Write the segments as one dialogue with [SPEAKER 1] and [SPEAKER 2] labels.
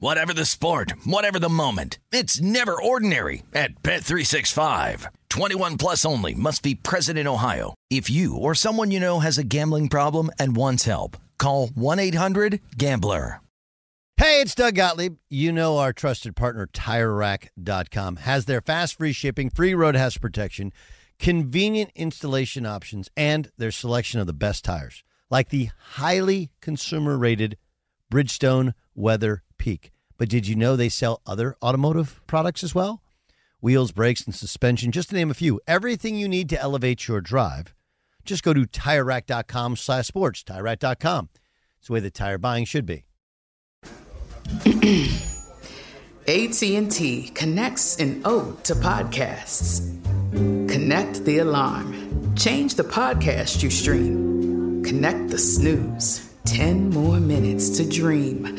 [SPEAKER 1] Whatever the sport, whatever the moment. It's never ordinary at Bet365. 21 plus only must be present in Ohio. If you or someone you know has a gambling problem and wants help, call 1-800-GAMBLER.
[SPEAKER 2] Hey, it's Doug Gottlieb. You know our trusted partner, TireRack.com, has their fast free shipping, free road hazard protection, convenient installation options, and their selection of the best tires, like the highly consumer rated Bridgestone Weather Peak. But did you know they sell other automotive products as well? Wheels, brakes, and suspension, just to name a few. Everything you need to elevate your drive. Just go to TireRack.com slash sports, TireRack.com. It's the way that tire buying should be.
[SPEAKER 3] AT&T connects an ode to podcasts. Connect the alarm. Change the podcast you stream. Connect the snooze. 10 more minutes to dream.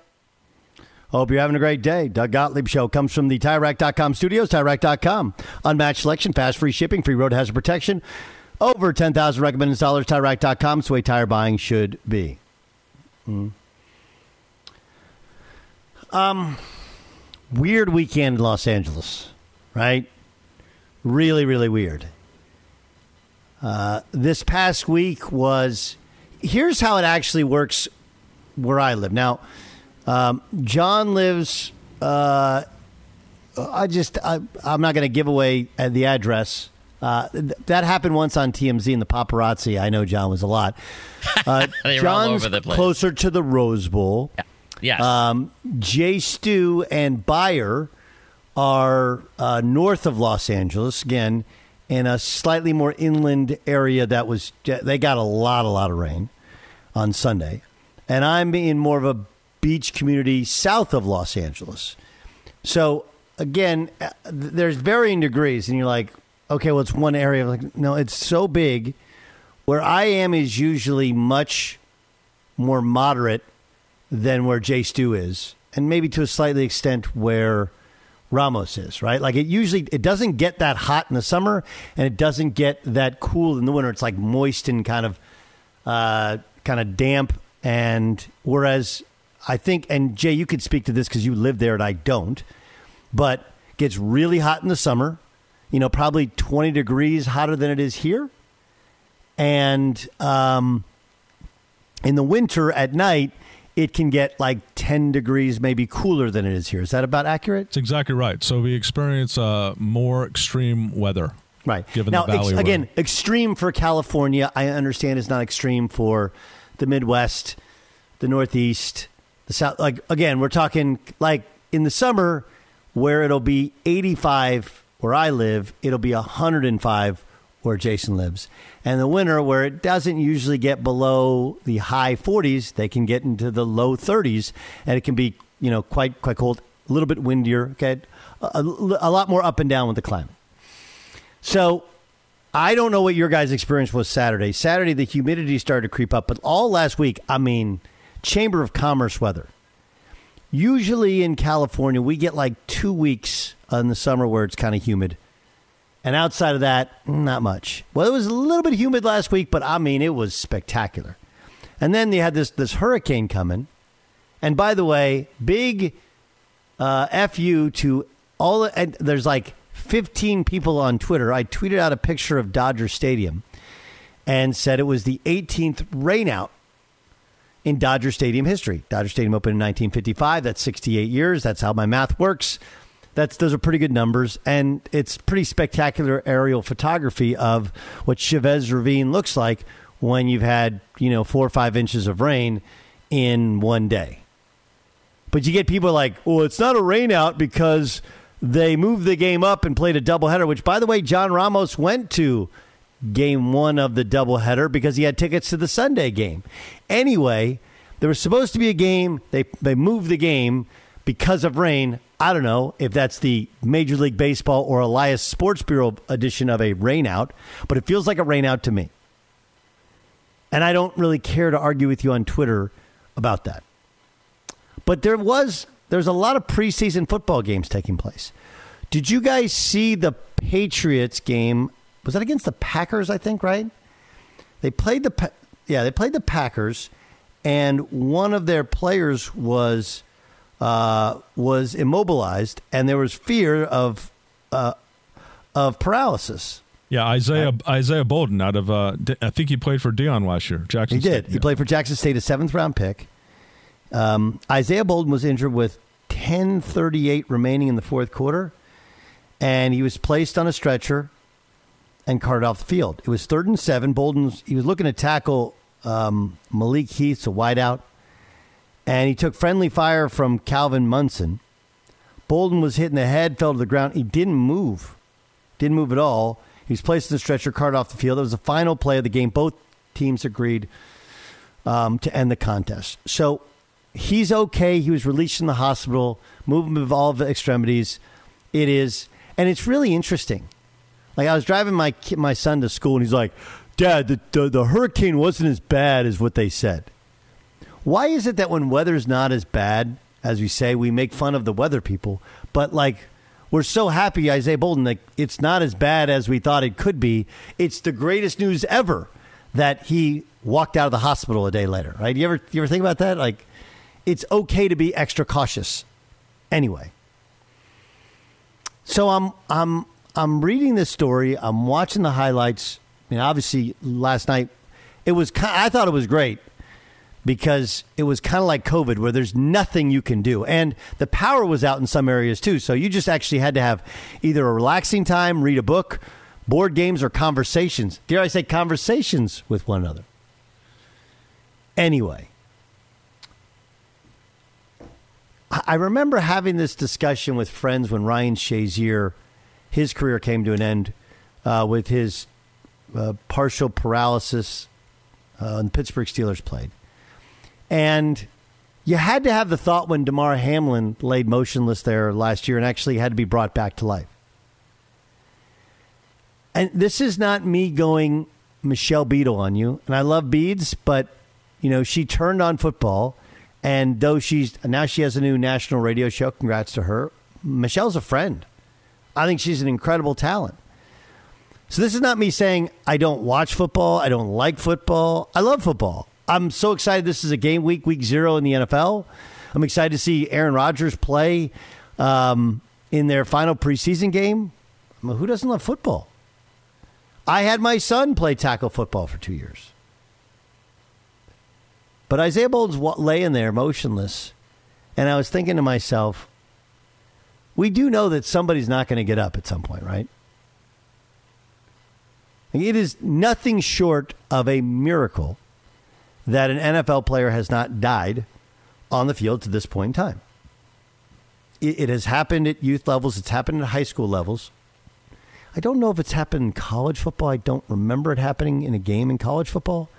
[SPEAKER 2] Hope you're having a great day. Doug Gottlieb Show comes from the TireRack.com studios, TireRack.com. Unmatched selection, fast free shipping, free road hazard protection. Over 10,000 recommended installers, TireRack.com. It's the way tire buying should be. Mm. Um, weird weekend in Los Angeles, right? Really, really weird. Uh, this past week was. Here's how it actually works where I live. Now, um, John lives. Uh, I just. I, am not going to give away uh, the address. Uh, th- that happened once on TMZ and the paparazzi. I know John was a lot. Uh, John's closer to the Rose Bowl.
[SPEAKER 4] Yeah. Yes.
[SPEAKER 2] Um, Jay Stu and Beyer are uh, north of Los Angeles again, in a slightly more inland area. That was they got a lot, a lot of rain on Sunday, and I'm in more of a beach community south of Los Angeles. So again, uh, there's varying degrees, and you're like, okay, well, it's one area. Like, no, it's so big. Where I am is usually much more moderate than where Jay Stu is, and maybe to a slightly extent where Ramos is, right? Like it usually it doesn't get that hot in the summer, and it doesn't get that cool in the winter. It's like moist and kind of uh, kind of damp. And whereas I think, and Jay, you could speak to this because you live there and I don't, but gets really hot in the summer. You know, probably twenty degrees hotter than it is here, and um, in the winter at night it can get like 10 degrees maybe cooler than it is here. Is that about accurate?
[SPEAKER 5] It's exactly right. So we experience uh, more extreme weather.
[SPEAKER 2] Right.
[SPEAKER 5] Given
[SPEAKER 2] now,
[SPEAKER 5] the valley
[SPEAKER 2] ex- again, extreme for California, I understand is not extreme for the Midwest, the Northeast, South. Like, again, we're talking like in the summer where it'll be 85 where I live, it'll be 105 where Jason lives. And the winter, where it doesn't usually get below the high 40s, they can get into the low 30s, and it can be you know quite quite cold, a little bit windier. Okay, a, a lot more up and down with the climate. So I don't know what your guys' experience was Saturday. Saturday, the humidity started to creep up, but all last week, I mean, Chamber of Commerce weather. Usually in California, we get like two weeks in the summer where it's kind of humid And outside of that, not much. Well, it was a little bit humid last week, but I mean, it was spectacular. And then they had this this hurricane coming. And by the way, big uh, fu to all. And there's like 15 people on Twitter. I tweeted out a picture of Dodger Stadium and said it was the 18th rainout in Dodger Stadium history. Dodger Stadium opened in 1955. That's 68 years. That's how my math works. That's those are pretty good numbers, and it's pretty spectacular aerial photography of what Chavez Ravine looks like when you've had you know four or five inches of rain in one day. But you get people like, well, it's not a rainout because they moved the game up and played a doubleheader. Which, by the way, John Ramos went to game one of the doubleheader because he had tickets to the Sunday game. Anyway, there was supposed to be a game. They they moved the game because of rain. I don't know if that's the Major League Baseball or Elias Sports Bureau edition of a rainout, but it feels like a rainout to me. And I don't really care to argue with you on Twitter about that. But there was there's a lot of preseason football games taking place. Did you guys see the Patriots game? Was that against the Packers? I think right. They played the yeah they played the Packers, and one of their players was uh, was immobilized, and there was fear of uh, of paralysis.
[SPEAKER 5] Yeah, Isaiah Isaiah Bolden out of uh, I think he played for Deion last year. Jackson.
[SPEAKER 2] He did.
[SPEAKER 5] State,
[SPEAKER 2] He played for Jackson State, a seventh round pick. Um, Isaiah Bolden was injured with 10:38 remaining in the fourth quarter, and he was placed on a stretcher and carted off the field. It was third and seven. Bolden he was looking to tackle um, Malik Heath, a wideout and he took friendly fire from Calvin Munson. Bolden was hit in the head, fell to the ground. He didn't move, didn't move at all. He was placed in the stretcher, carted off the field. It was the final play of the game. Both teams agreed um, to end the contest. So he's okay. He was released from the hospital, movement of all the extremities. It is, and it's really interesting. Like I was driving my my son to school, and he's like, "Dad, the, the, the hurricane wasn't as bad as what they said." Why is it that when weather's not as bad as we say, we make fun of the weather people, but like we're so happy, Isaiah Bolden, that it's not as bad as we thought it could be. It's the greatest news ever that he walked out of the hospital a day later, right? You ever you ever think about that? Like it's okay to be extra cautious. Anyway. So I'm I'm I'm reading this story, I'm watching the highlights. I mean, obviously last night it was I thought it was great because it was kind of like COVID where there's nothing you can do. And the power was out in some areas too. So you just actually had to have either a relaxing time, read a book, board games, or conversations. Dare I say conversations with one another? Anyway, I remember having this discussion with friends when Ryan Shazier, his career came to an end uh, with his uh, partial paralysis uh, the Pittsburgh Steelers played. And you had to have the thought when Damar Hamlin laid motionless there last year and actually had to be brought back to life. And this is not me going Michelle Beadle on you. And I love beads, but you know, she turned on football and though she's now she has a new national radio show, congrats to her. Michelle's a friend. I think she's an incredible talent. So this is not me saying I don't watch football, I don't like football. I love football. I'm so excited. This is a game week, week zero in the NFL. I'm excited to see Aaron Rodgers play um, in their final preseason game. I mean, who doesn't love football? I had my son play tackle football for two years. But Isaiah Bolden's laying there motionless. And I was thinking to myself, we do know that somebody's not going to get up at some point, right? It is nothing short of a miracle that an NFL player has not died on the field to this point in time. It, it, has happened at youth levels, it's happened at high school levels. I don't know if it's happened in college football. I don't remember it happening in a game in college football.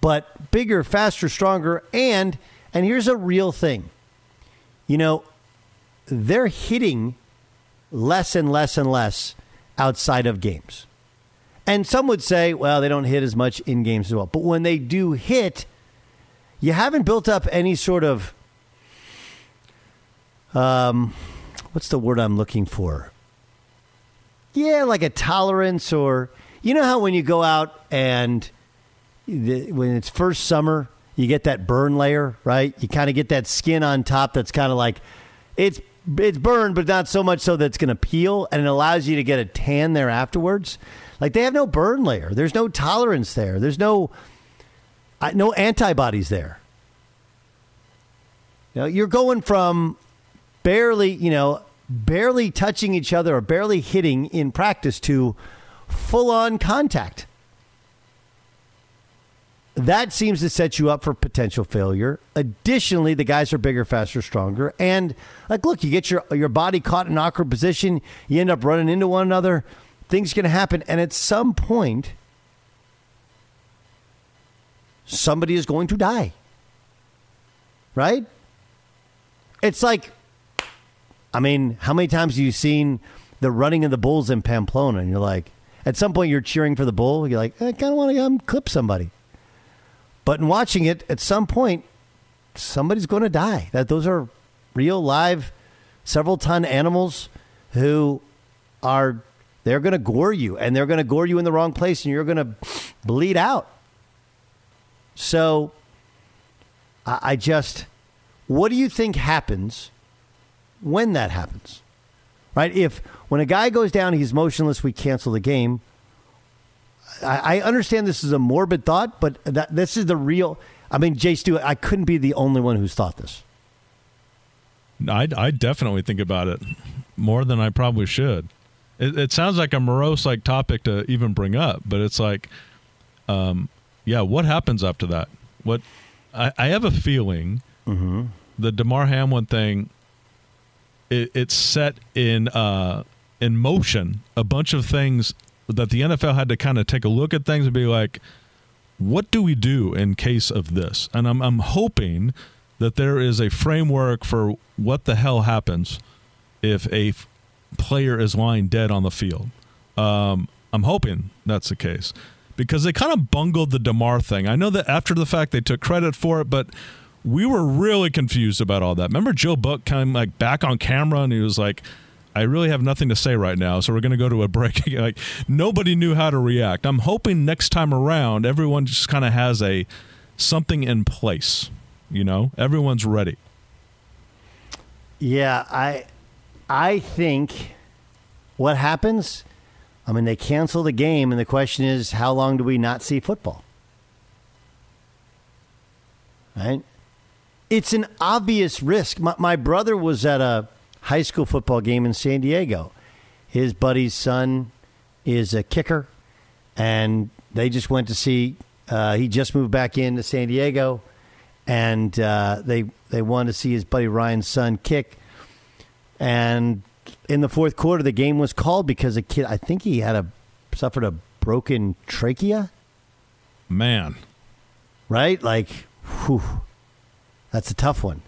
[SPEAKER 2] But bigger, faster, stronger, and and here's a real thing. You know, they're hitting less and less and less outside of games. And some would say, well, they don't hit as much in games as well. But when they do hit, you haven't built up any sort of um, what's the word I'm looking for? yeah, like a tolerance or you know how when you go out and the, when it's first summer, you get that burn layer, right? You kind of get that skin on top that's kind of like it's it's burned, but not so much so that it's going to peel, and it allows you to get a tan there afterwards. Like they have no burn layer. There's no tolerance there. There's no I, no antibodies there. You're going from barely, you know, barely touching each other or barely hitting in practice to full on contact. That seems to set you up for potential failure. Additionally, the guys are bigger, faster, stronger, and like, look, you get your your body caught in an awkward position. You end up running into one another. Things can happen, and at some point, somebody is going to die. Right? It's like, I mean, how many times have you seen the running of the bulls in Pamplona? And you're like, at some point, you're cheering for the bull. You're like, I kind of want to clip somebody. But in watching it, at some point, somebody's going to die. That those are real, live, several ton animals who are they're going to gore you, and they're going to gore you in the wrong place, and you're going to bleed out. So, I, I just, what do you think happens when that happens? Right? If when a guy goes down, he's motionless, we cancel the game. I, I understand this is a morbid thought, but that this is the real. I mean, Jay Stewart, I couldn't be the only one who's thought this.
[SPEAKER 5] I, I definitely think about it more than I probably should. It, it sounds like a morose like topic to even bring up, but it's like, um, yeah, what happens after that? What I, I have a feeling
[SPEAKER 2] Mm-hmm.
[SPEAKER 5] the Damar Hamlin thing. It, it's set in uh, in motion a bunch of things that the NFL had to kind of take a look at things and be like, what do we do in case of this? And I'm I'm hoping that there is a framework for what the hell happens if a f- player is lying dead on the field. Um, I'm hoping that's the case because they kind of bungled the Damar thing. I know that after the fact they took credit for it, but we were really confused about all that. Remember Joe Buck came like back on camera and he was like, I really have nothing to say right now, so we're going to go to a break. like nobody knew how to react. I'm hoping next time around everyone just kind of has a something in place. You know, everyone's ready.
[SPEAKER 2] Yeah, I I think what happens I mean they cancel the game and the question is how long do we not see football? Right? It's an obvious risk. My, my brother was at a high school football game in San Diego. His buddy's son is a kicker and they just went to see uh, he just moved back into San Diego and uh, they they wanted to see his buddy Ryan's son kick. And in the fourth quarter, the game was called because a kid, I think he had a suffered a broken trachea,
[SPEAKER 5] Man,
[SPEAKER 2] right? Like, whew, that's a tough one.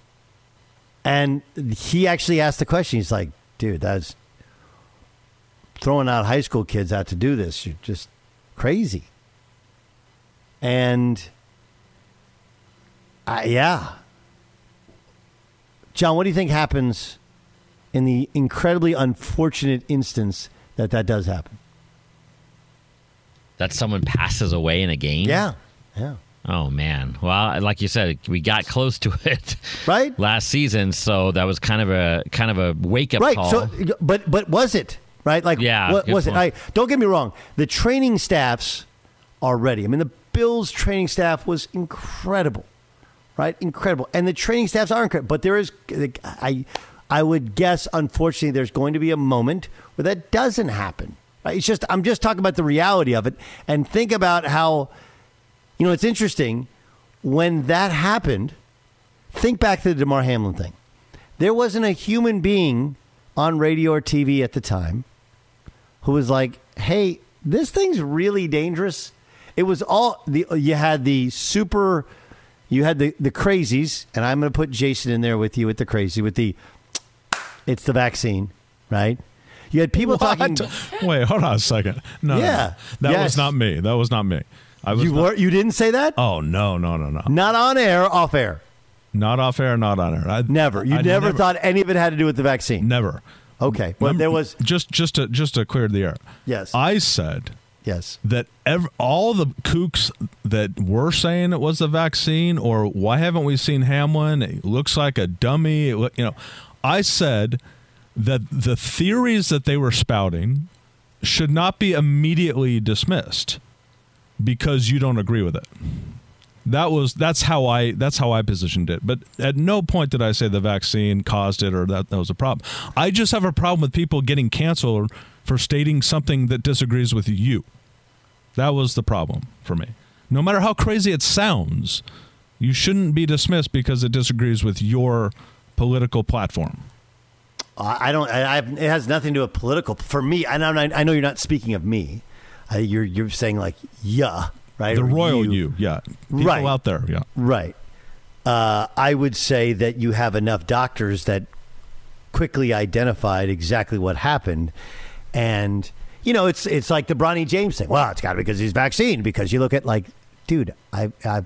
[SPEAKER 2] And he actually asked the question. He's like, "Dude, that's throwing out high school kids out to do this. You're just crazy." And uh, yeah. John, what do you think happens in the incredibly unfortunate instance that that does happen?
[SPEAKER 4] That someone passes away in a game?
[SPEAKER 2] Yeah. Yeah.
[SPEAKER 4] Oh man. Well, like you said, we got close to it
[SPEAKER 2] Right?
[SPEAKER 4] last season, so that was kind of a kind of a wake up
[SPEAKER 2] Right.
[SPEAKER 4] call.
[SPEAKER 2] So but but was it? Right? Like
[SPEAKER 4] Yeah,
[SPEAKER 2] what was it? I, don't get me wrong. The training staffs are ready. I mean the Bills training staff was incredible. Right? Incredible. And the training staffs are incredible, but there is I I would guess unfortunately there's going to be a moment where that doesn't happen. Right? It's just I'm just talking about the reality of it and think about how you know it's interesting when that happened think back to the Damar Hamlin thing. There wasn't a human being on radio or TV at the time who was like, "Hey, this thing's really dangerous." It was all the you had the super you had the the crazies and I'm going to put Jason in there with you with the crazy with the it's the vaccine, right? You had people talking
[SPEAKER 5] Wait, hold on a second. No, no, no.
[SPEAKER 2] Yeah.
[SPEAKER 5] that
[SPEAKER 2] Yes.
[SPEAKER 5] was not me. That was not me. I was
[SPEAKER 2] You
[SPEAKER 5] not-
[SPEAKER 2] were you didn't say that?
[SPEAKER 5] Oh no, no, no, no.
[SPEAKER 2] Not on air, off air.
[SPEAKER 5] Not off air, not on air. I,
[SPEAKER 2] Never. You
[SPEAKER 5] I
[SPEAKER 2] never, thought any of it had to do with the vaccine.
[SPEAKER 5] Never.
[SPEAKER 2] Okay. Well,
[SPEAKER 5] Remember-
[SPEAKER 2] there was
[SPEAKER 5] just just to just to clear the air.
[SPEAKER 2] Yes.
[SPEAKER 5] I said
[SPEAKER 2] yes.
[SPEAKER 5] that ev- all the kooks that were saying it was the vaccine, or why haven't we seen Hamlin? It looks like a dummy. It you know, I said that the theories that they were spouting should not be immediately dismissed because you don't agree with it. That was that's how I that's how I positioned it. But at no point did I say the vaccine caused it or that that was a problem. I just have a problem with people getting canceled for stating something that disagrees with you. That was the problem for me. No matter how crazy it sounds, you shouldn't be dismissed because it disagrees with your political platform.
[SPEAKER 2] I I don't. I, I, it has nothing to do with political. For me, and I'm I know you're not speaking of me. You're you're saying like yeah, right?
[SPEAKER 5] The
[SPEAKER 2] Or
[SPEAKER 5] royal you, yeah. People
[SPEAKER 2] Right.
[SPEAKER 5] out there, yeah.
[SPEAKER 2] Right. Uh, I would say that you have enough doctors that quickly identified exactly what happened, and you know it's it's like the Bronny James thing. Well, it's got to be because he's vaccinated. Because you look at like, dude, I, I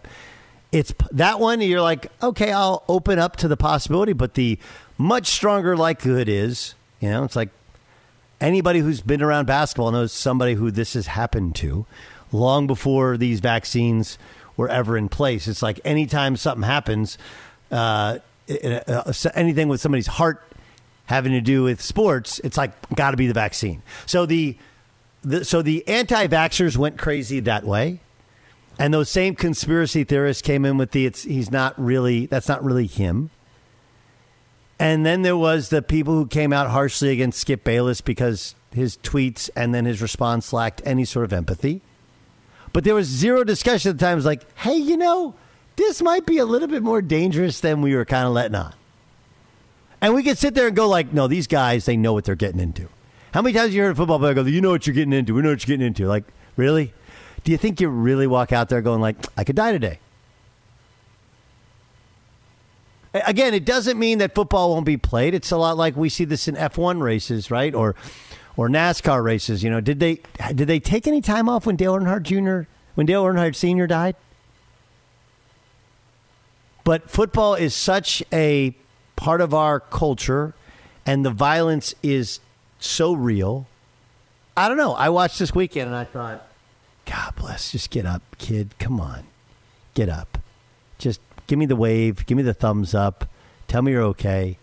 [SPEAKER 2] it's that one. You're like, okay, I'll open up to the possibility, but the much stronger likelihood is, you know, it's like anybody who's been around basketball knows somebody who this has happened to long before these vaccines were ever in place. It's like anytime something happens, uh, uh, uh, anything with somebody's heart having to do with sports, it's like got to be the vaccine. So the, the so the anti-vaxxers went crazy that way. And those same conspiracy theorists came in with the it's he's not really that's not really him. And then there was the people who came out harshly against Skip Bayless because his tweets and then his response lacked any sort of empathy. But there was zero discussion at the time. It was like, hey, you know, this might be a little bit more dangerous than we were kind of letting on. And we could sit there and go like, no, these guys, they know what they're getting into. How many times you heard a football player go, you know what you're getting into. We know what you're getting into. Like, really? Do you think you really walk out there going like, I could die today? Again, it doesn't mean that football won't be played. It's a lot like we see this in F1 races, right? Or or NASCAR races. You know, did they did they take any time off when Dale Earnhardt Jr. when Dale Earnhardt Sr. died? But football is such a part of our culture, and the violence is so real. I don't know. I watched this weekend and I thought, God bless. Just get up, kid. Come on, get up. Just give me the wave. Give me the thumbs up. Tell me you're okay.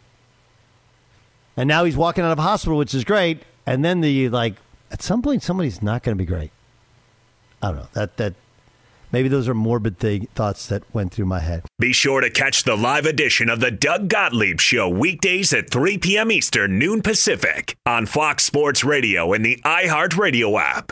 [SPEAKER 2] And now he's walking out of hospital, which is great. And then the like, at some point, somebody's not going to be great. I don't know. That that maybe those are morbid thoughts that went through my head.
[SPEAKER 6] Be sure to catch the live edition of the Doug Gottlieb Show weekdays at 3 p.m. Eastern, noon Pacific on Fox Sports Radio and the iHeartRadio app.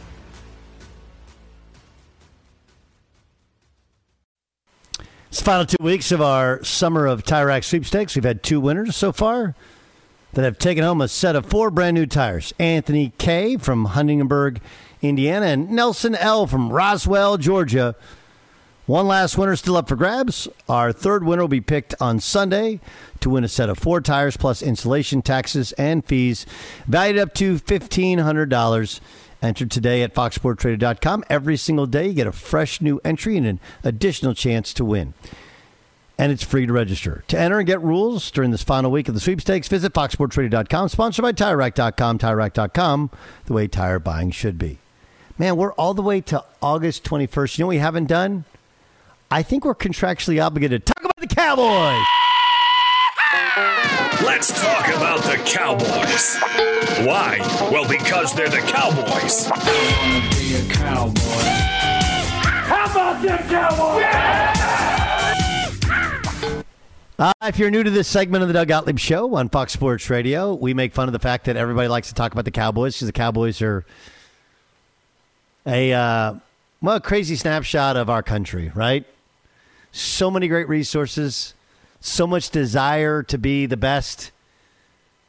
[SPEAKER 2] Final two weeks of our summer of Tire Rack sweepstakes. We've had two winners so far that have taken home a set of four brand new tires. Anthony K from Huntingtonburg, Indiana, and Nelson L from Roswell, Georgia. One last winner still up for grabs. Our third winner will be picked on Sunday to win a set of four tires plus installation taxes and fees valued up to $1,500. Enter today at foxsportradio.com. Every single day, you get a fresh new entry and an additional chance to win. And it's free to register. To enter and get rules during this final week of the sweepstakes, visit foxsportradio.com. Sponsored by TireRack.com. TireRack.com, the way tire buying should be. Man, we're all the way to August 21st. You know what we haven't done? I think we're contractually obligated to talk about the Cowboys.
[SPEAKER 6] Let's talk about the Cowboys. Why? Well, because they're the Cowboys.
[SPEAKER 7] be a cowboy. How about them Cowboys?
[SPEAKER 2] Uh, if you're new to this segment of the Doug Gottlieb Show on Fox Sports Radio, we make fun of the fact that everybody likes to talk about the Cowboys because the Cowboys are a uh, well, a crazy snapshot of our country, right? So many great resources, so much desire to be the best.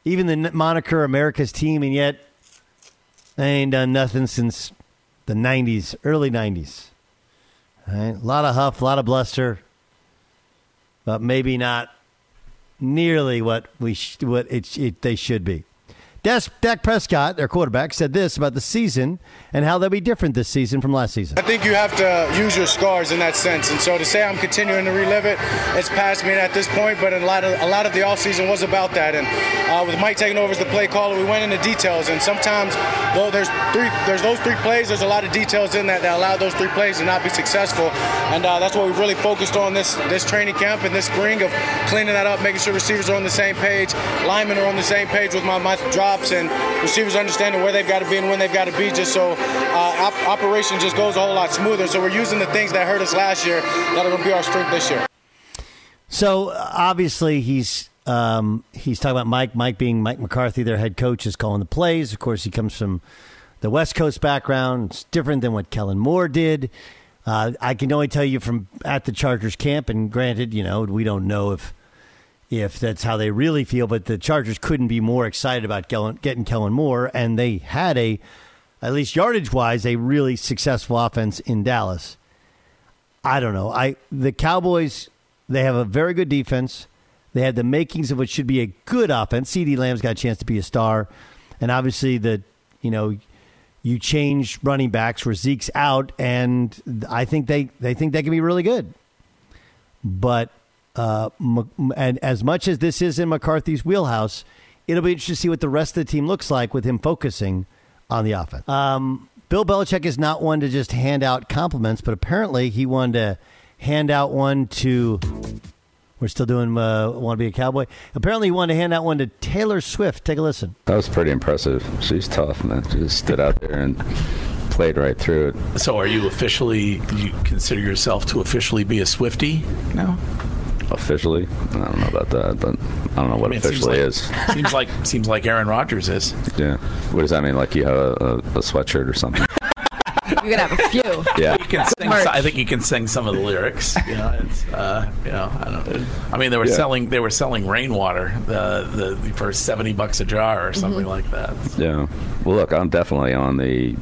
[SPEAKER 2] Even the moniker America's team, and yet they ain't done nothing since the '90s, early '90s. Right? A lot of huff, a lot of bluster but maybe not nearly what we sh- what it, it, they should be. Des- Dak Prescott, their quarterback, said this about the season and how they'll be different this season from last season.
[SPEAKER 8] I think you have to use your scars in that sense, and so to say I'm continuing to relive it, it's past me at this point. But a lot of a lot of the offseason was about that, and uh, with Mike taking over as the play caller, we went into details, and sometimes though there's three, there's those three plays, there's a lot of details in that that allow those three plays to not be successful, and uh, that's what we've really focused on this this training camp and this spring of cleaning that up, making sure receivers are on the same page, linemen are on the same page with my, my drops, and receivers understanding where they've got to be and when they've got to be, just so uh, op- operation just goes a whole lot smoother. So we're using the things that hurt us last year that are going to be our strength this year.
[SPEAKER 2] So obviously he's um, he's talking about Mike. Mike being Mike McCarthy, their head coach, is calling the plays. Of course, he comes from the West Coast background. It's different than what Kellen Moore did. Uh, I can only tell you from at the Chargers camp, and granted, you know, we don't know if if that's how they really feel, but the Chargers couldn't be more excited about getting Kellen Moore, and they had a, at least yardage wise, a really successful offense in Dallas. I don't know. I the Cowboys they have a very good defense. They had the makings of what should be a good offense. CeeDee Lamb's got a chance to be a star, and obviously the you know you change running backs where Zeke's out, and I think they they think they can be really good. But uh, and as much as this is in McCarthy's wheelhouse, it'll be interesting to see what the rest of the team looks like with him focusing on the offense. Um, Bill Belichick is not one to just hand out compliments, but apparently he wanted to hand out one to. We're still doing uh, want to be a cowboy. Apparently, he wanted to hand out one to Taylor Swift. Take a listen.
[SPEAKER 9] That was pretty impressive. She's tough, man. She just stood out there and played right through it.
[SPEAKER 10] So, are you officially? Do you consider yourself to officially be a Swifty now?
[SPEAKER 9] Officially, I don't know about that, but I don't know what
[SPEAKER 10] I mean,
[SPEAKER 9] officially
[SPEAKER 10] seems
[SPEAKER 9] is.
[SPEAKER 10] seems like seems like Aaron Rodgers is.
[SPEAKER 9] Yeah. What does that mean? Like you have a, a sweatshirt or something?
[SPEAKER 11] You're gonna have a few.
[SPEAKER 9] Yeah.
[SPEAKER 10] can sing.
[SPEAKER 11] Merch.
[SPEAKER 10] I think you can sing some of the lyrics. You know, it's uh, you know, I don't. I mean, they were
[SPEAKER 9] Yeah.
[SPEAKER 10] selling they were selling rainwater the, the for seventy bucks a jar or something
[SPEAKER 11] Mhm.
[SPEAKER 10] like that.
[SPEAKER 9] Yeah. Well, look, I'm definitely on the.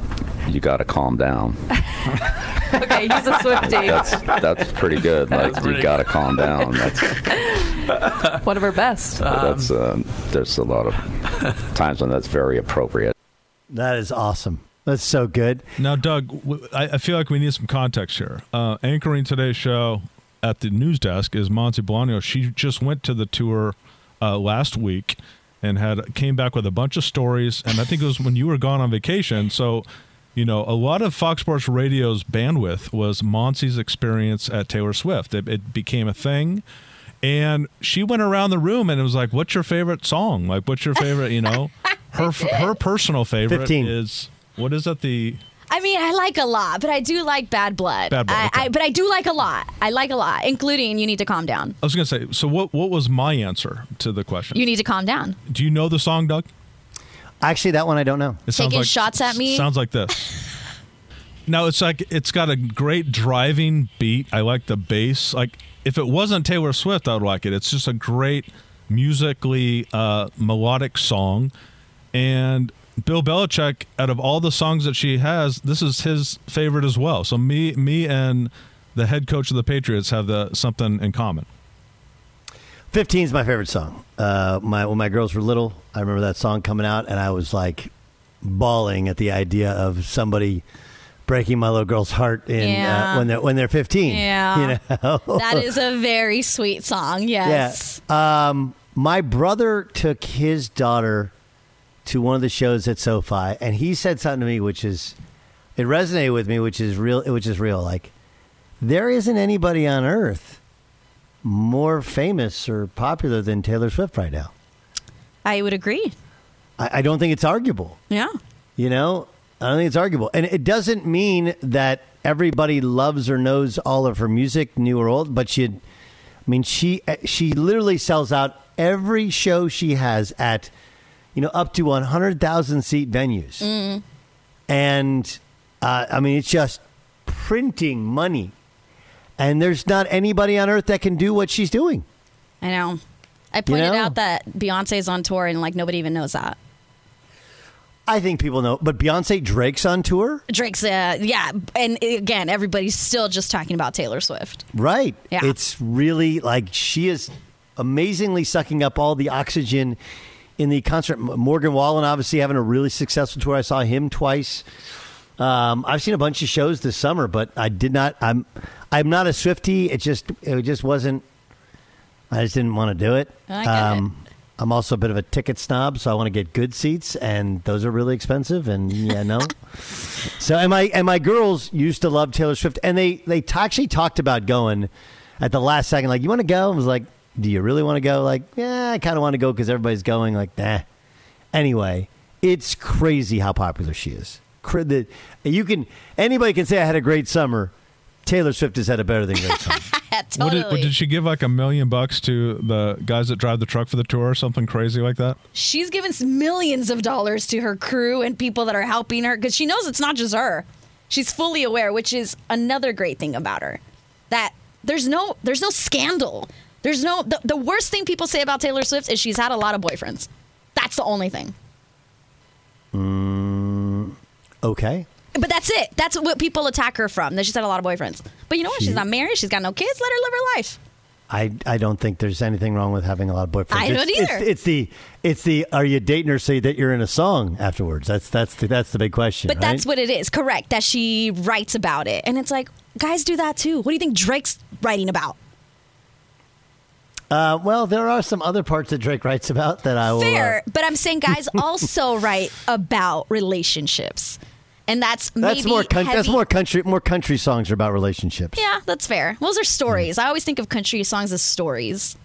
[SPEAKER 9] You got to calm down.
[SPEAKER 11] Okay, he's a Swifty.
[SPEAKER 9] That's that's pretty good. Like you got to calm down. That's
[SPEAKER 11] One of her best.
[SPEAKER 9] that's. Um, there's a lot of times when that's very appropriate.
[SPEAKER 2] That is awesome. That's so good.
[SPEAKER 5] Now, Doug, I feel like we need some context here. Uh, anchoring today's show at the news desk is Monse Bolanos. She just went to the tour uh, last week and had came back with a bunch of stories. And I think it was when you were gone on vacation. So, you know, a lot of Fox Sports Radio's bandwidth was Monse's experience at Taylor Swift. It, it became a thing. And she went around the room and it was like, "What's your favorite song? Like, what's your favorite? You know, her her personal favorite
[SPEAKER 2] 15.
[SPEAKER 5] is what is that? The
[SPEAKER 12] I mean, I like a lot, but I do like Bad Blood.
[SPEAKER 5] Bad Blood,
[SPEAKER 12] I,
[SPEAKER 5] okay.
[SPEAKER 12] I, but I do like a lot. I like a lot, including You Need to Calm Down.
[SPEAKER 5] I was gonna say. So what? What was my answer to the question?
[SPEAKER 12] You Need to Calm Down.
[SPEAKER 5] Do you know the song, Doug?
[SPEAKER 2] Actually, that one I don't know.
[SPEAKER 5] It sounds
[SPEAKER 12] Taking
[SPEAKER 5] like-
[SPEAKER 12] shots at me.
[SPEAKER 5] Sounds like this. no, it's like it's got a great driving beat. I like the bass. Like if it wasn't Taylor Swift, I would like it. It's just a great musically uh, melodic song, and Bill Belichick, out of all the songs that she has, this is his favorite as well. So me, me, and the head coach of the Patriots have the something in common.
[SPEAKER 2] 15 is my favorite song. Uh, my when my girls were little, I remember that song coming out, and I was like bawling at the idea of somebody breaking my little girl's heart in
[SPEAKER 12] Yeah.
[SPEAKER 2] uh, when they're when they're 15.
[SPEAKER 12] Yeah.
[SPEAKER 2] you know
[SPEAKER 12] that is a very sweet song. Yes.
[SPEAKER 2] Yeah. Um, my brother took his daughter to one of the shows at SoFi, and he said something to me which is it resonated with me, which is real. Which is real. Like there isn't anybody on earth more famous or popular than Taylor Swift right now.
[SPEAKER 12] I would agree.
[SPEAKER 2] I, I don't think it's arguable.
[SPEAKER 12] Yeah.
[SPEAKER 2] You know, I don't think it's arguable, and it doesn't mean that everybody loves or knows all of her music, new or old. But she, I mean, she she literally sells out every show she has at, you know, up to one hundred thousand seat venues,
[SPEAKER 12] Mm.
[SPEAKER 2] and uh, I mean, it's just printing money, and there's not anybody on earth that can do what she's doing.
[SPEAKER 12] I know. I pointed
[SPEAKER 2] know?
[SPEAKER 12] out that Beyonce's on tour and like nobody even knows that.
[SPEAKER 2] I think people know, but Beyonce Drake's on tour,
[SPEAKER 12] Drake's, uh, yeah. And again, everybody's still just talking about Taylor Swift.
[SPEAKER 2] right?
[SPEAKER 12] Yeah.
[SPEAKER 2] It's really like she is amazingly sucking up all the oxygen in the concert. Morgan Wallen obviously having a really successful tour. I saw him twice. Um, I've seen a bunch of shows this summer, but I did not. I'm I'm not a Swifty. It just it just wasn't. I just didn't want to do it.
[SPEAKER 12] I get
[SPEAKER 2] it. I'm also a bit of a ticket snob, so I want to get good seats, and those are really expensive. And yeah, no. so and my and my girls used to love Taylor Swift, and they they t- actually talked about going at the last second. Like, you want to go? I was like, do you really want to go? Like, yeah, I kind of want to go because everybody's going. Like, nah. Anyway, it's crazy how popular she is. You can anybody can say I had a great summer. Taylor Swift has had a better than great summer.
[SPEAKER 5] What did, what, did she give like a million bucks to the guys that drive the truck for the tour or something crazy like that?
[SPEAKER 12] She's given millions of dollars to her crew and people that are helping her because she knows it's not just her. She's fully aware, which is another great thing about her. That there's no there's no scandal. There's no the, the worst thing people say about Taylor Swift is she's had a lot of boyfriends. That's the only thing.
[SPEAKER 2] Mm, okay.
[SPEAKER 12] But that's it. That's what people attack her from. That she's had a lot of boyfriends. But you know what?
[SPEAKER 2] She-
[SPEAKER 12] She's not married. She's got no kids. Let her live her life.
[SPEAKER 2] I, I don't think there's anything wrong with having a lot of boyfriends.
[SPEAKER 12] I don't
[SPEAKER 2] It's- it's-
[SPEAKER 12] either.
[SPEAKER 2] It's, the it's the are you dating her so that you're in a song afterwards? That's that's the, that's the big question.
[SPEAKER 12] But
[SPEAKER 2] right?
[SPEAKER 12] that's what it is. Correct. That she writes about it. And it's like, guys do that too. What do you think Drake's writing about?
[SPEAKER 2] Uh, well, there are some other parts that Drake writes about that I will. uh,
[SPEAKER 12] Fair. But I'm saying guys also write about relationships. And that's
[SPEAKER 2] that's
[SPEAKER 12] maybe
[SPEAKER 2] more coun- that's more country more country songs are about relationships.
[SPEAKER 12] Yeah, that's fair. Those are stories. I always think of country songs as stories.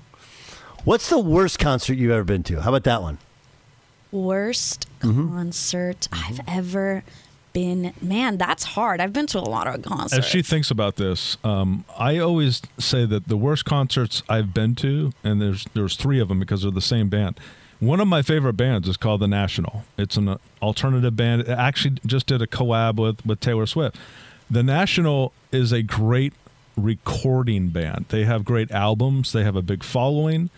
[SPEAKER 2] What's the worst concert you've ever been to? How about that one?
[SPEAKER 12] Worst
[SPEAKER 2] Mhm.
[SPEAKER 12] concert I've ever been. Man, that's hard. I've been to a lot of concerts.
[SPEAKER 5] As she thinks about this, um, I always say that the worst concerts I've been to, and there's there's three of them because they're the same band. One of my favorite bands is called The National. It's an alternative band. It actually just did a collab with with Taylor Swift. The National is a great recording band. They have great albums. They have a big following,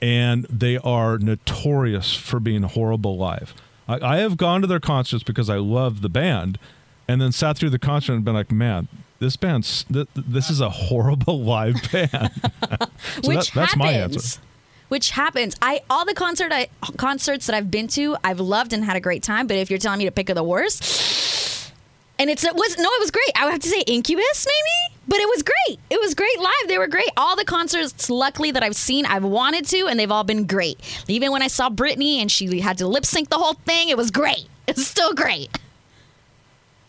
[SPEAKER 5] and they are notorious for being horrible live. I, I have gone to their concerts because I love the band, and then sat through the concert and been like, man. This band's th- this is a horrible live band. So
[SPEAKER 12] Which
[SPEAKER 5] that- that's
[SPEAKER 12] happens.
[SPEAKER 5] my answer.
[SPEAKER 12] Which happens. I all the concert I, concerts that I've been to, I've loved and had a great time. But if you're telling me to pick the worst, and it's it was no, it was great. I would have to say Incubus maybe, but it was great. It was great live. They were great. All the concerts, luckily that I've seen, I've wanted to, and they've all been great. Even when I saw Britney and she had to lip sync the whole thing, it was great. It's still great.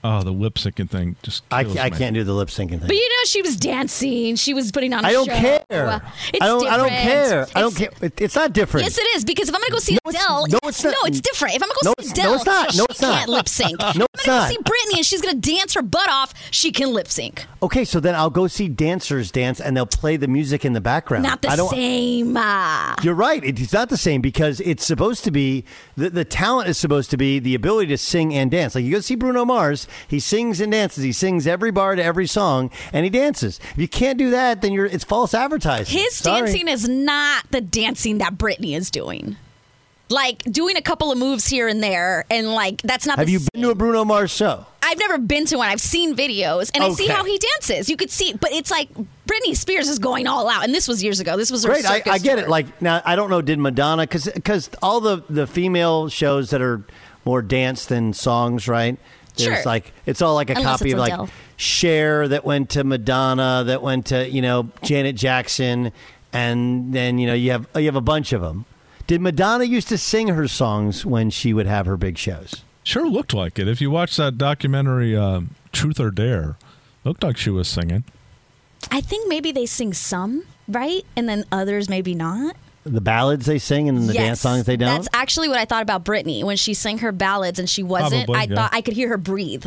[SPEAKER 5] Oh, the lip syncing thing just
[SPEAKER 2] I,
[SPEAKER 5] kills
[SPEAKER 2] ca- I can't do the lip syncing thing.
[SPEAKER 12] But you know, she was dancing. She was putting on. I
[SPEAKER 2] I don't
[SPEAKER 12] show.
[SPEAKER 2] care.
[SPEAKER 12] It's
[SPEAKER 2] I don't. I don't
[SPEAKER 12] different.
[SPEAKER 2] care. I don't
[SPEAKER 12] It's-
[SPEAKER 2] care. It- it's not different.
[SPEAKER 12] Yes, it is because if I'm gonna go see Adele,
[SPEAKER 2] no, it's not.
[SPEAKER 12] No, it's different. If I'm gonna
[SPEAKER 2] No,
[SPEAKER 12] go see
[SPEAKER 2] it's-
[SPEAKER 12] Adele,
[SPEAKER 2] no, it's not. No,
[SPEAKER 12] she
[SPEAKER 2] it's not.
[SPEAKER 12] can't lip sync.
[SPEAKER 2] No,
[SPEAKER 12] if I'm gonna
[SPEAKER 2] not.
[SPEAKER 12] go see Britney and she's gonna dance her butt off. She can lip sync.
[SPEAKER 2] Okay, so then I'll go see dancers dance, and they'll play the music in the background.
[SPEAKER 12] Not the
[SPEAKER 2] I don't,
[SPEAKER 12] same. Uh,
[SPEAKER 2] You're right. It's not the same because it's supposed to be the, the talent is supposed to be the ability to sing and dance. Like you go see Bruno Mars, he sings and dances. He sings every bar to every song, and he dances. If you can't do that, then you're it's false advertising.
[SPEAKER 12] his
[SPEAKER 2] Sorry.
[SPEAKER 12] dancing is not the dancing that Britney is doing. Like doing a couple of moves here and there, and like that's not.
[SPEAKER 2] Have
[SPEAKER 12] the
[SPEAKER 2] you
[SPEAKER 12] same.
[SPEAKER 2] been to a Bruno Mars show?
[SPEAKER 12] I've never been to one. I've seen videos and I see how he dances. You could see, but it's like Britney Spears is going all out, and this was years ago. This was
[SPEAKER 2] Great, I, I get it. Like now, I don't know. Did Madonna? Because Because all the the female shows that are more dance than songs, right? There's
[SPEAKER 12] Sure.
[SPEAKER 2] like it's all like a
[SPEAKER 12] Unless
[SPEAKER 2] copy of like
[SPEAKER 12] Adele.
[SPEAKER 2] Cher that went to Madonna, that went to you know Janet Jackson, and then you know you have you have a bunch of them. Did Madonna used to sing her songs when she would have her big shows?
[SPEAKER 5] Sure looked like it. If you watch that documentary, um, Truth or Dare, looked like she was singing.
[SPEAKER 12] I think maybe they sing some right, and then others maybe not.
[SPEAKER 2] The ballads they sing and the
[SPEAKER 12] Yes.
[SPEAKER 2] dance songs they don't.
[SPEAKER 12] That's actually what I thought about Britney when she sang her ballads and she wasn't.
[SPEAKER 5] Probably,
[SPEAKER 12] I
[SPEAKER 5] yeah.
[SPEAKER 12] thought I could hear her breathe.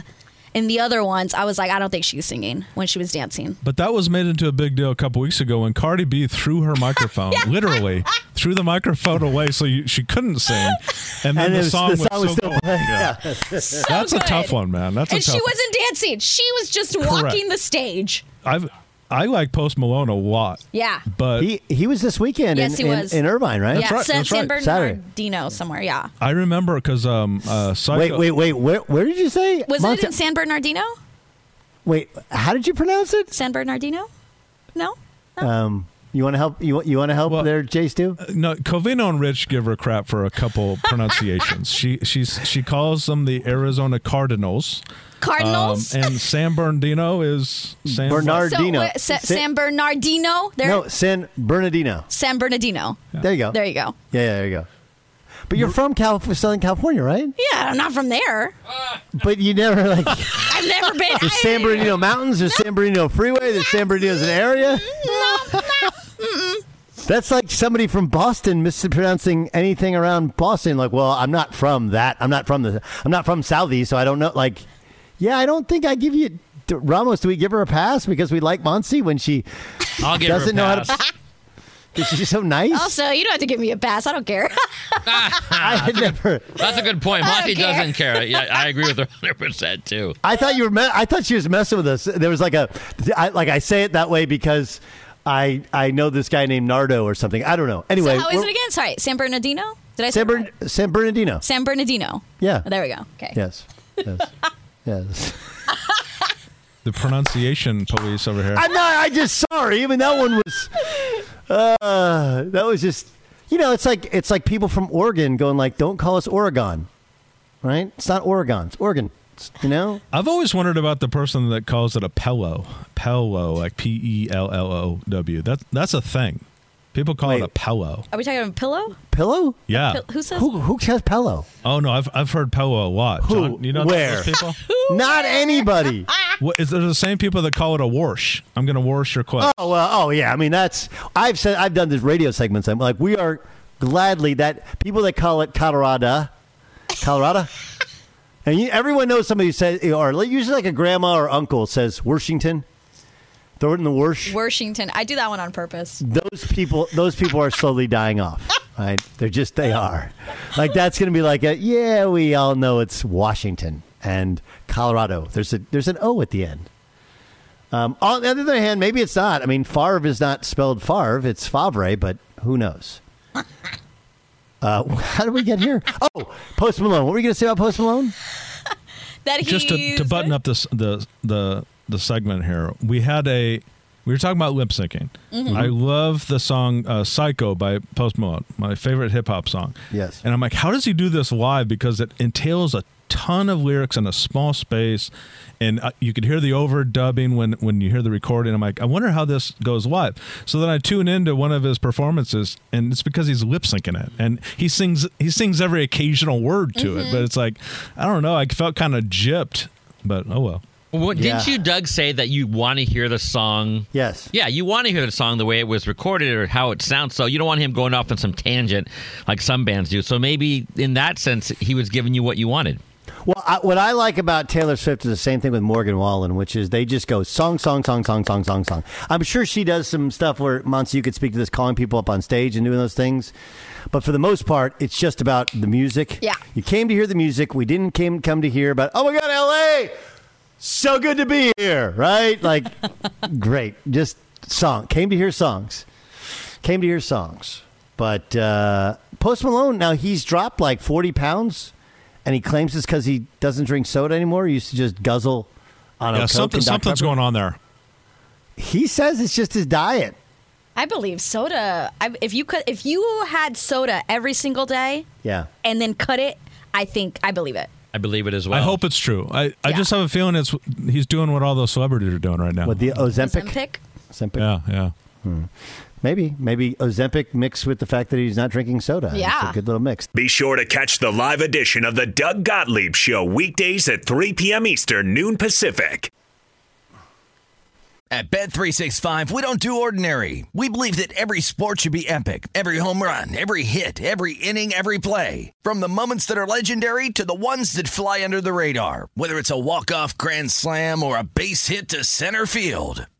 [SPEAKER 12] In the other ones, I was like, I don't think she's singing when she was dancing.
[SPEAKER 5] But that was made into a big deal a couple weeks ago when Cardi B threw her microphone, literally threw the microphone away so you, she couldn't sing, and then
[SPEAKER 2] And it
[SPEAKER 5] the
[SPEAKER 2] was-
[SPEAKER 5] song
[SPEAKER 2] the
[SPEAKER 5] was,
[SPEAKER 2] song was
[SPEAKER 5] so
[SPEAKER 2] still
[SPEAKER 5] good.
[SPEAKER 2] playing.
[SPEAKER 5] Yeah.
[SPEAKER 2] Yeah.
[SPEAKER 12] So
[SPEAKER 5] That's a tough one, man. That's a
[SPEAKER 12] and
[SPEAKER 5] tough.
[SPEAKER 12] she wasn't dancing; she was just
[SPEAKER 5] Correct.
[SPEAKER 12] walking the stage.
[SPEAKER 5] I've I like Post Malone a lot,
[SPEAKER 12] Yeah.
[SPEAKER 5] but
[SPEAKER 2] he he was this weekend
[SPEAKER 12] yes,
[SPEAKER 2] in,
[SPEAKER 12] he
[SPEAKER 2] in-
[SPEAKER 12] was
[SPEAKER 2] in Irvine, right?
[SPEAKER 12] Yeah, San, San
[SPEAKER 2] Saturday.
[SPEAKER 12] Bernardino somewhere. Yeah.
[SPEAKER 5] I remember because um, uh, Psycho,
[SPEAKER 2] Wait, wait, wait. Where, where did you say?
[SPEAKER 12] Was
[SPEAKER 2] Monta-
[SPEAKER 12] it in San Bernardino?
[SPEAKER 2] Wait, how did you pronounce it?
[SPEAKER 12] San Bernardino? No.
[SPEAKER 2] Um, you want to help? You, want- you want to help there, Jay Stu?
[SPEAKER 5] No, Covino and Rich give her crap for a couple pronunciations. she she's she calls them the Arizona Cardinals.
[SPEAKER 12] Cardinals?
[SPEAKER 5] Um, and San Bernardino is San
[SPEAKER 2] Bernardino.
[SPEAKER 12] So, uh, Sa-
[SPEAKER 2] Sa-
[SPEAKER 12] San Bernardino. There.
[SPEAKER 2] No, San Bernardino.
[SPEAKER 12] San Bernardino.
[SPEAKER 2] There you go.
[SPEAKER 12] There you go.
[SPEAKER 2] Yeah, yeah, there you go. But you're from Calif- Southern California, right?
[SPEAKER 12] Yeah, I'm not from there.
[SPEAKER 2] But you never like
[SPEAKER 12] I've never been.
[SPEAKER 2] the San Bernardino Mountains, the San Bernardino Freeway, the San Bernardino Bernardino's an area. That's like somebody from Boston mispronouncing anything around Boston. Like, well, I'm not from that. I'm not from the. I'm not from Southeast, so I don't know. Like, yeah, I don't think I give you Ramos. Do we give her a pass because we like Monse when she
[SPEAKER 4] I'll give her a
[SPEAKER 2] doesn't know how to?
[SPEAKER 4] pass.
[SPEAKER 2] Because she's so nice.
[SPEAKER 12] Also, you don't have to give me a pass. I don't care.
[SPEAKER 2] I had never.
[SPEAKER 4] That's a good point.
[SPEAKER 12] I
[SPEAKER 4] Monse
[SPEAKER 12] care.
[SPEAKER 4] doesn't care. Yeah, I agree with her 100 percent too.
[SPEAKER 2] I thought you were. Me- I thought she was messing with us. There was like a, I, like I say it that way because I I know this guy named Nardo or something. I don't know. Anyway,
[SPEAKER 12] so how is it again? Sorry, San Bernardino. Did I say
[SPEAKER 2] San, Bern- San Bernardino.
[SPEAKER 12] San Bernardino?
[SPEAKER 2] Yeah.
[SPEAKER 12] There we go. Okay.
[SPEAKER 2] Yes. Yes. yes.
[SPEAKER 5] The pronunciation police over here.
[SPEAKER 2] I'm not. I just sorry. I mean that one was. Uh, that was just. You know, it's like it's like people from Oregon going like, "Don't call us Oregon," right? It's not Oregon. It's Oregon. It's- you know.
[SPEAKER 5] I've always wondered about the person that calls it a pillow. Pello, like P E L L O W. That that's a thing. People call it a pillow.
[SPEAKER 12] Are we talking about pillow?
[SPEAKER 2] Pillow?
[SPEAKER 5] Yeah.
[SPEAKER 12] Pil- who says?
[SPEAKER 2] Who who says pillow?
[SPEAKER 5] Oh no, I've I've heard pillow a lot.
[SPEAKER 2] Who?
[SPEAKER 5] John, you know
[SPEAKER 2] Where?
[SPEAKER 5] those people?
[SPEAKER 2] Not anybody.
[SPEAKER 5] What, is there the same people that call it a wash? I'm going to wash your clothes.
[SPEAKER 2] Oh well, oh yeah. I mean, that's I've said I've done this radio segments. I'm like, we are gladly that people that call it Colorado, Colorado, and you, everyone knows somebody who says, or usually like a grandma or uncle says Washington. Throw it in the wash.
[SPEAKER 12] Washington. I do that one on purpose.
[SPEAKER 2] Those people, those people are slowly dying off. Right? They're just they are. Like that's going to be like a yeah. We all know it's Washington. and Colorado. There's a there's an O at the end. Um, on the other hand, maybe it's not. I mean, Favre is not spelled Favre; it's Favre, but who knows? Uh, how did we get here? Oh, Post Malone. What were you going to say about Post Malone?
[SPEAKER 12] that
[SPEAKER 5] just to, to button up this the the the segment here we had a we were talking about lip syncing
[SPEAKER 12] Mhm.
[SPEAKER 5] i love the song uh, psycho by post malone my favorite hip-hop song
[SPEAKER 2] Yes.
[SPEAKER 5] and i'm like how does he do this live because it entails a ton of lyrics in a small space and uh, you could hear the overdubbing when when you hear the recording i'm like i wonder how this goes live so then i tune into one of his performances and it's because he's lip syncing it and he sings he sings every occasional word to it
[SPEAKER 4] Mhm.
[SPEAKER 5] but it's like i don't know i felt kind of gypped but oh well
[SPEAKER 4] Well, didn't you, Doug, say that you want to hear the song?
[SPEAKER 2] Yes.
[SPEAKER 4] Yeah, you want to hear the song the way it was recorded or how it sounds. So you don't want him going off on some tangent like some bands do. So maybe in that sense, he was giving you what you wanted.
[SPEAKER 2] Well, I, what I like about Taylor Swift is the same thing with Morgan Wallen, which is they just go song, song, song, song, song, song, song. I'm sure she does some stuff where, Monse, you could speak to this, calling people up on stage and doing those things. But for the most part, it's just about the music.
[SPEAKER 12] Yeah.
[SPEAKER 2] You came to hear the music. We didn't came, come to hear about, oh my God, LA! So good to be here, right? Like, great. Just song. Came to hear songs. Came to hear songs. But uh, Post Malone, now he's dropped like 40 pounds, and he claims it's because he doesn't drink soda anymore. He used to just guzzle on a
[SPEAKER 5] yeah
[SPEAKER 2] Coke
[SPEAKER 5] something
[SPEAKER 2] and
[SPEAKER 5] something's
[SPEAKER 2] Pepper.
[SPEAKER 5] going on there
[SPEAKER 2] He says it's just his diet.
[SPEAKER 12] I believe soda. I, if you could, if you had soda every single day
[SPEAKER 2] Yeah.
[SPEAKER 12] and then cut it, I think I believe it.
[SPEAKER 4] I believe it as well.
[SPEAKER 5] I hope it's true. I, I just have a feeling it's he's doing what all those celebrities are doing right now.
[SPEAKER 2] With the Ozempic?
[SPEAKER 12] Ozempic?
[SPEAKER 2] Ozempic?
[SPEAKER 5] Yeah, yeah.
[SPEAKER 2] Hmm. Maybe. Maybe Ozempic mixed with the fact that he's not drinking soda.
[SPEAKER 6] Yeah.
[SPEAKER 2] It's a good little mix.
[SPEAKER 6] Be sure to catch the live edition of the Doug Gottlieb Show weekdays at 3 p.m. Eastern, noon Pacific.
[SPEAKER 1] At Bet365, we don't do ordinary. We believe that every sport should be epic. Every home run, every hit, every inning, every play. From the moments that are legendary to the ones that fly under the radar. Whether it's a walk-off grand slam or a base hit to center field.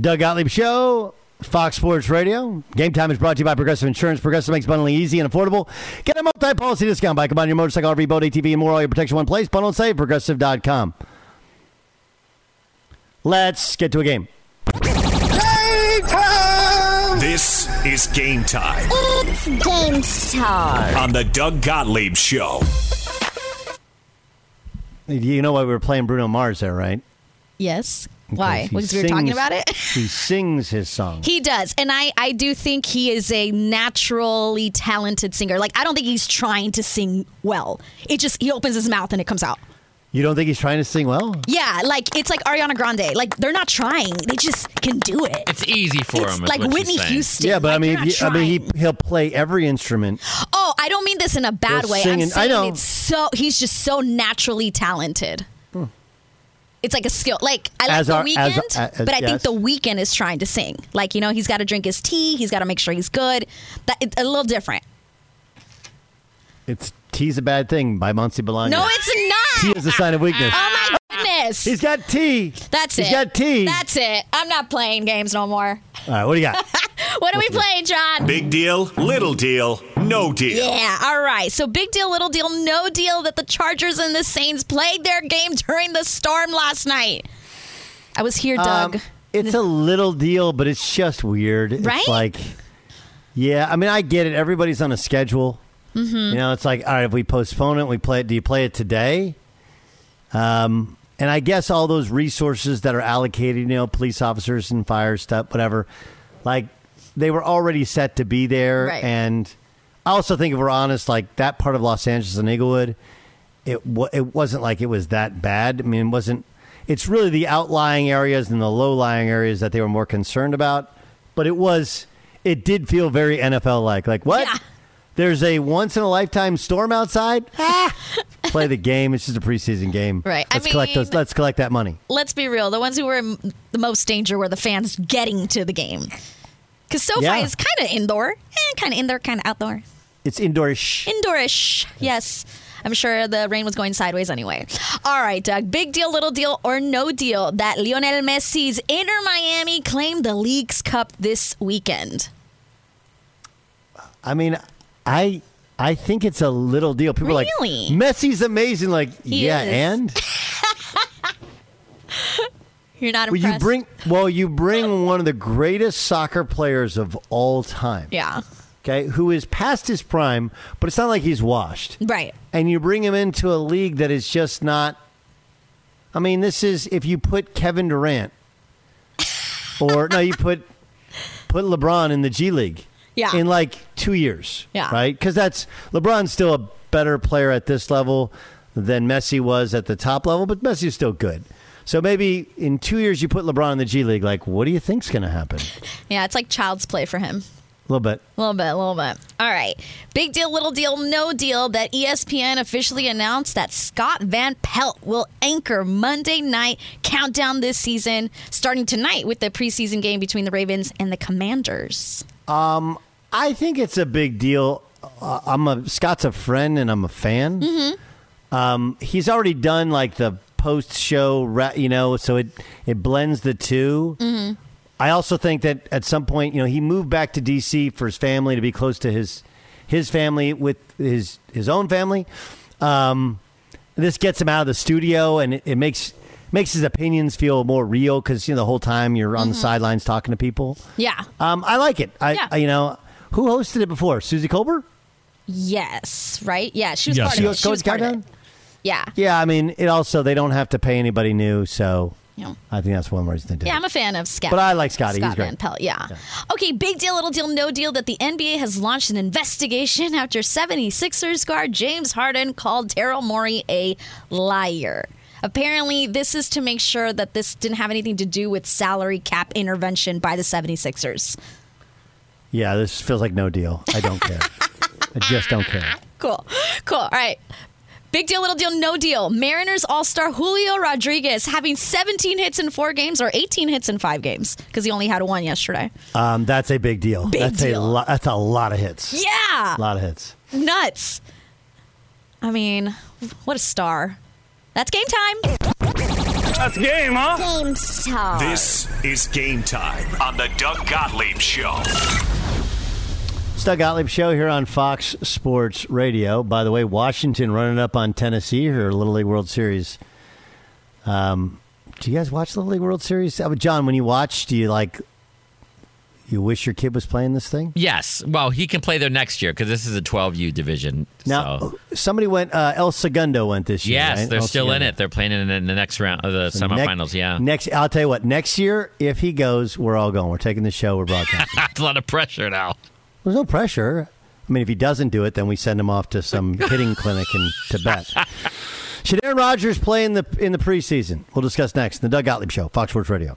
[SPEAKER 2] Doug Gottlieb Show, Fox Sports Radio. Game time is brought to you by Progressive Insurance. Progressive makes bundling easy and affordable. Get a multi-policy discount by combining your motorcycle, RV, boat, ATV, and more. All your protection in one place. Bundle and save. Progressive.com. Let's get to a game.
[SPEAKER 6] This is game time
[SPEAKER 13] It's game time.
[SPEAKER 6] on the Doug Gottlieb Show.
[SPEAKER 2] You know why we were playing Bruno Mars there, right?
[SPEAKER 12] Yes. Why?
[SPEAKER 2] he
[SPEAKER 12] Because we were talking about it.
[SPEAKER 2] he sings his song.
[SPEAKER 12] He does. And I, I do think he is a naturally talented singer. Like, I don't think he's trying to sing well. It just, he opens his mouth and it comes out.
[SPEAKER 2] You don't think he's trying to sing well?
[SPEAKER 12] Yeah, like, it's like Ariana Grande. Like, they're not trying. They just can do it.
[SPEAKER 4] It's easy for
[SPEAKER 12] It's
[SPEAKER 4] him. is
[SPEAKER 12] like Whitney. Houston.
[SPEAKER 2] Yeah, but I mean,
[SPEAKER 12] they're
[SPEAKER 2] he, I mean, he he'll play every instrument.
[SPEAKER 12] Oh, I don't mean this in a bad
[SPEAKER 2] He'll
[SPEAKER 12] way.
[SPEAKER 2] sing
[SPEAKER 12] I'm
[SPEAKER 2] and- I
[SPEAKER 12] saying
[SPEAKER 2] know.
[SPEAKER 12] it's so, he's just so naturally talented. It's like a skill. Like I like
[SPEAKER 2] As
[SPEAKER 12] the
[SPEAKER 2] our-
[SPEAKER 12] Weeknd,
[SPEAKER 2] uh, as-
[SPEAKER 12] but I think the Weeknd is trying to sing. Like you know, he's got to drink his tea. He's got to make sure he's good. That it's a little different.
[SPEAKER 2] It's tea's a bad thing by Monse Bolanos.
[SPEAKER 12] No, it's not.
[SPEAKER 2] Tea is a sign of weakness.
[SPEAKER 12] Oh my goodness.
[SPEAKER 2] He's got tea.
[SPEAKER 12] That's
[SPEAKER 2] He's
[SPEAKER 12] it.
[SPEAKER 2] He's got tea.
[SPEAKER 12] That's it. I'm not playing games no more.
[SPEAKER 2] All right, what do you got?
[SPEAKER 12] What are we playing, John?
[SPEAKER 6] Big deal, little deal, no deal.
[SPEAKER 12] Yeah, all right. So big deal, little deal, no deal that the Chargers and the Saints played their game during the storm last night. I was here, Doug.
[SPEAKER 2] Um, it's a little deal, but it's just weird.
[SPEAKER 12] Right?
[SPEAKER 2] It's like, yeah, I mean, I get it. Everybody's on a schedule.
[SPEAKER 12] Mhm.
[SPEAKER 2] You know, it's like, all right, if we postpone it, we play it. Do you play it today? Um, and I guess all those resources that are allocated, you know, police officers and fire stuff, whatever, like they were already set to be there.
[SPEAKER 12] Right.
[SPEAKER 2] And I also think, if we're honest, like that part of Los Angeles and Inglewood, it wa- it wasn't like it was that bad. I mean, it wasn't. It's really the outlying areas and the low lying areas that they were more concerned about. But it was. It did feel very NFL like. Like what? There's a once in a lifetime storm outside. Ah! Play the game. It's just a preseason game.
[SPEAKER 12] Right.
[SPEAKER 2] Let's collect those. Let's collect that money.
[SPEAKER 12] Let's be real. The ones who were in the most danger were the fans getting to the game. Because SoFi
[SPEAKER 2] Yeah.
[SPEAKER 12] is kind of indoor, eh, kind of indoor, kind of outdoor.
[SPEAKER 2] It's indoorish.
[SPEAKER 12] Indoorish. Yes. I'm sure the rain was going sideways anyway. All right, Doug. Big deal, little deal, or no deal that Lionel Messi's Inter Miami claimed the Leagues Cup this weekend.
[SPEAKER 2] I mean, I I think it's a little deal. People are
[SPEAKER 12] Really?
[SPEAKER 2] like Messi's amazing. Like
[SPEAKER 12] He
[SPEAKER 2] yeah,
[SPEAKER 12] is.
[SPEAKER 2] and
[SPEAKER 12] You're not
[SPEAKER 2] well, you bring well, you bring one of the greatest soccer players of all time.
[SPEAKER 12] Yeah.
[SPEAKER 2] Okay, who is past his prime, but it's not like he's washed.
[SPEAKER 12] Right.
[SPEAKER 2] And you bring him into a league that is just not. I mean, this is if you put Kevin Durant, or no, you put put LeBron in the G League.
[SPEAKER 12] Yeah.
[SPEAKER 2] In like two years.
[SPEAKER 12] Yeah.
[SPEAKER 2] Right? Because that's LeBron's still a better player at this level than Messi was at the top level, but Messi's still good. So maybe in two years you put LeBron in the G League. Like, what do you think's going to happen?
[SPEAKER 12] Yeah, it's like child's play for him.
[SPEAKER 2] A little bit.
[SPEAKER 12] A little bit, a little bit. All right. Big deal, little deal, no deal that ESPN officially announced that Scott Van Pelt will anchor Monday night countdown this season, starting tonight with the preseason game between the Ravens and the Commanders.
[SPEAKER 2] Um, I think it's a big deal. Uh, I'm a Scott's a friend and I'm a fan.
[SPEAKER 12] Mm-hmm.
[SPEAKER 2] Um, he's already done like the post show, you know, so it it blends the 2
[SPEAKER 12] Mm-hmm.
[SPEAKER 2] I also think that at some point, you know, he moved back to DC for his family to be close to his his family with his his own family. Um, this gets him out of the studio, and it, it makes makes his opinions feel more real because you know the whole time you're on the
[SPEAKER 12] Mhm.
[SPEAKER 2] sidelines talking to people.
[SPEAKER 12] Yeah.
[SPEAKER 2] Um, I like it. I,
[SPEAKER 12] Yeah.
[SPEAKER 2] I- you know, who hosted it before? Suzy Kolber.
[SPEAKER 12] Yes, right? Yeah, she was
[SPEAKER 2] Yes.
[SPEAKER 12] part
[SPEAKER 2] She
[SPEAKER 12] of it.
[SPEAKER 2] hosts
[SPEAKER 12] She was part of it. Yeah.
[SPEAKER 2] Yeah, I mean, it also they don't have to pay anybody new, so
[SPEAKER 12] Yeah.
[SPEAKER 2] I think that's one reason they did. It.
[SPEAKER 12] Yeah,
[SPEAKER 2] it.
[SPEAKER 12] I'm a fan of Scott.
[SPEAKER 2] But I like Scotty. He's
[SPEAKER 12] Scott
[SPEAKER 2] great.
[SPEAKER 12] Van Pelt, yeah. Okay, big deal, little deal, no deal that the NBA has launched an investigation after 76ers guard James Harden called Daryl Morey a liar. Apparently, this is to make sure that this didn't have anything to do with salary cap intervention by the 76ers.
[SPEAKER 2] Yeah, this feels like no deal. I don't care. I just don't care.
[SPEAKER 12] Cool. Cool. All right. Big deal, little deal, no deal. Mariners All Star Julio Rodriguez having 17 hits in four games or 18 hits in five games because he only had one yesterday.
[SPEAKER 2] Um, that's a big deal.
[SPEAKER 12] Big
[SPEAKER 2] that's
[SPEAKER 12] deal.
[SPEAKER 2] a lot. That's a lot of hits.
[SPEAKER 12] Yeah.
[SPEAKER 2] A lot of hits.
[SPEAKER 12] Nuts. I mean, what a star. That's game time.
[SPEAKER 6] That's game, huh?
[SPEAKER 12] Game time.
[SPEAKER 6] This is game time on the Doug Gottlieb Show.
[SPEAKER 2] It's Doug Gottlieb Show here on Fox Sports Radio. By the way, Washington running up on Tennessee here, Little League World Series. Um, do you guys watch Little League World Series? Uh, John, when you watch, do you like? You wish your kid was playing this thing?
[SPEAKER 4] Yes. Well, he can play there next year because this is a 12U division.
[SPEAKER 2] Now,
[SPEAKER 4] so.
[SPEAKER 2] somebody went. Uh, El Segundo went this year.
[SPEAKER 4] Yes,
[SPEAKER 2] right?
[SPEAKER 4] they're
[SPEAKER 2] El
[SPEAKER 4] still in it. They're playing in, the next round of the
[SPEAKER 2] So
[SPEAKER 4] semifinals. yeah.
[SPEAKER 2] Next, I'll tell you what. Next year, if he goes, we're all going. We're taking the show. We're broadcasting.
[SPEAKER 4] That's a lot of pressure now.
[SPEAKER 2] There's no pressure. I mean, if he doesn't do it, then we send him off to some hitting clinic in Tibet. Should Aaron Rodgers play in the in the preseason? We'll discuss next. in The Doug Gottlieb Show, Fox Sports Radio.